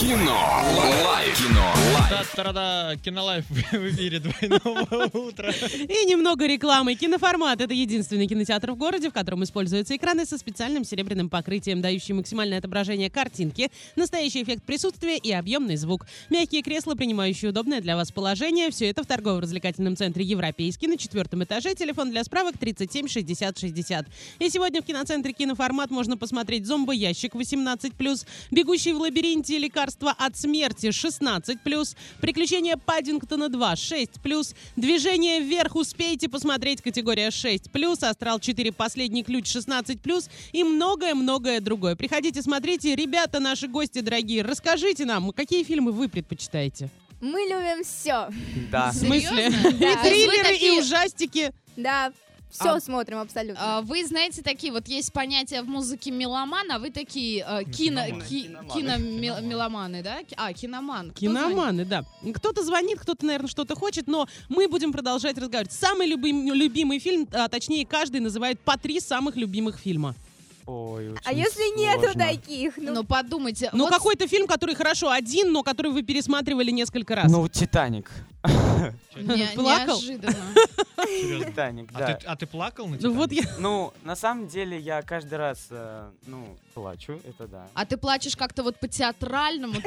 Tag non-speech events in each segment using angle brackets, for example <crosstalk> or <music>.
Кино. Лайф. Кино. Лайф. Та-та-да, кинолайф <laughs> в эфире двойного утра. И немного рекламы. Киноформат — это единственный кинотеатр в городе, в котором используются экраны со специальным серебряным покрытием, дающие максимальное отображение картинки, настоящий эффект присутствия и объемный звук. Мягкие кресла, принимающие удобное для вас положение. Все это в торгово-развлекательном центре «Европейский» на четвертом этаже. Телефон для справок 37 60 60. И сегодня в киноцентре «Киноформат» можно посмотреть «Зомбоящик» 18+, «Бегущий в лабиринте. Лекарства от смерти» 16+, «Приключения Паддингтона 2» 6+, «Движение вверх» успейте посмотреть категория 6+, «Астрал 4. Последний ключ» 16+, и многое-многое другое. Приходите, смотрите. Ребята, наши гости дорогие, расскажите нам, какие фильмы вы предпочитаете? Мы любим все. Да. В смысле? Да. И триллеры, и такие- ужастики. Да, все А- смотрим абсолютно. А, Вы знаете такие, вот есть понятие в музыке меломан, а вы такие э, кино, ки- киномеломаны, да? А, киноман. Кто Киноманы, да. Кто-то звонит, кто-то, наверное, что-то хочет, но мы будем продолжать разговаривать. Самый любим- любимый фильм, а, точнее, каждый называет по три самых любимых фильма. Ой, очень а если нету сложно. таких? звонит? Ну, Ну, подумайте. Ну, вот какой-то фильм, который хорошо один, но который вы пересматривали несколько раз. Ну, Титаник. <laughs> не- Плакал? неожиданно. Титаник, А да. ты, а ты плакал на Ну, «Титанике»? вот я... Ну, на самом деле, я каждый раз, э, ну, плачу, это да. А ты плачешь как-то вот по-театральному? <laughs>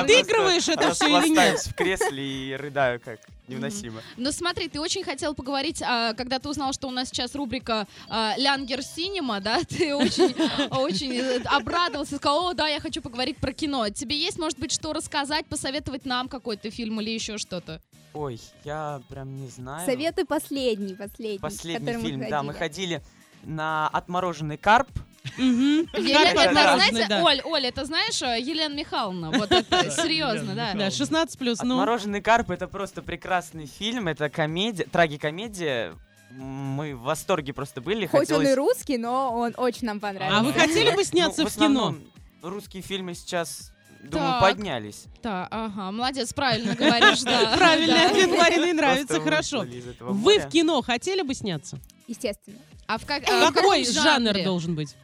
отыгрываешь это все или нет? в кресле и рыдаю как невыносимо. Ну смотри, ты очень хотел поговорить, а, когда ты узнал, что у нас сейчас рубрика а, Лянгер Синема, да, <laughs> ты очень, очень э, обрадовался, сказал, о, да, я хочу поговорить про кино. Тебе есть, может быть, что рассказать, посоветовать нам какой-то фильм или еще что-то? Ой, я прям не знаю. советы последний, последний. Последний который мы фильм, да, мы ходили. на отмороженный карп. Знаете. Оль, Оль, это знаешь, э, Елена Михайловна, вот это серьезно, да. Да, 16 плюс, ну. Отмороженный карп это просто прекрасный фильм, это комедия, трагикомедия. Мы в восторге просто были. Хоть он и хотелось- русский, но он очень нам понравился. А вы хотели бы сняться Ну, в кино? основном Русские фильмы сейчас, думаю, Так. поднялись. Да, ага, молодец, правильно говоришь, да. <laughs> Правильный ответ Мариной нравится, хорошо. Вы в кино хотели бы сняться? Естественно. А в, а Какой жанр должен быть?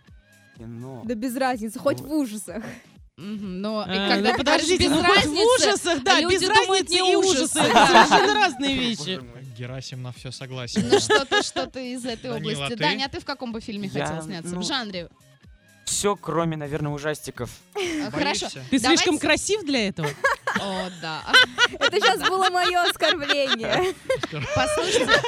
Кино. Да без разницы, хоть в ужасах. Но и А, когда ну, ты подождите, без ну хоть в разницы, ужасах, да, люди без думают, разницы не и ужасы. Это совершенно разные вещи. Герасим на все согласен. Ну что-то, что-то из этой области. ты? Даня, а ты в каком бы фильме хотел сняться? ну, В жанре? Все, кроме, наверное, ужастиков. Э, Хорошо. Ты Давайте- слишком красив для этого? О, да. <laughs> Это сейчас было мое оскорбление. Послушайте,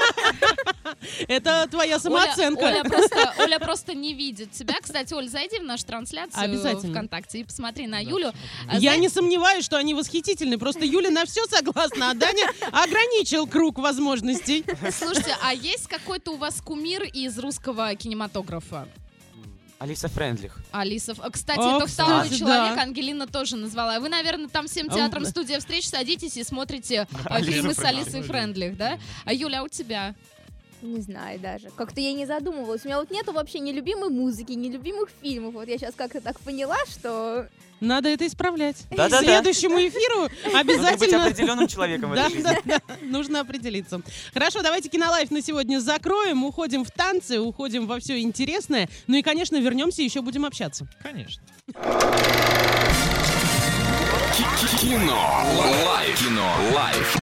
Это твоя Оля, самооценка. Оля просто, Оля просто не видит тебя. Кстати, Оль, зайди в нашу трансляцию Обязательно. ВКонтакте и посмотри на Да, Юлю. А Я не сомневаюсь, что они восхитительны. Просто Юля на все согласна, а Даня ограничил круг возможностей. Слушайте, а есть какой-то у вас кумир из русского кинематографа? Алиса Френдлих. Алисов. А, Кстати, О, это второй кстати, человек, да. Ангелина тоже назвала. Вы, наверное, там всем театром студия встреч садитесь и смотрите Алису фильмы с. Алисой Френдлих, да? А Юля, а у тебя? Не знаю даже. Как-то я не задумывалась. У меня вот нету вообще ни любимой музыки, ни любимых фильмов. Вот я сейчас как-то так поняла, что... Надо это исправлять. Да-да-да. К следующему эфиру Нужно быть обязательно... определенным человеком в Да, этой жизни. да, да, нужно определиться. Хорошо, давайте кинолайф на сегодня закроем, уходим в танцы, уходим во все интересное. Ну и, конечно, вернемся, еще будем общаться. Конечно. Кино. Лайф. Кино. Лайф.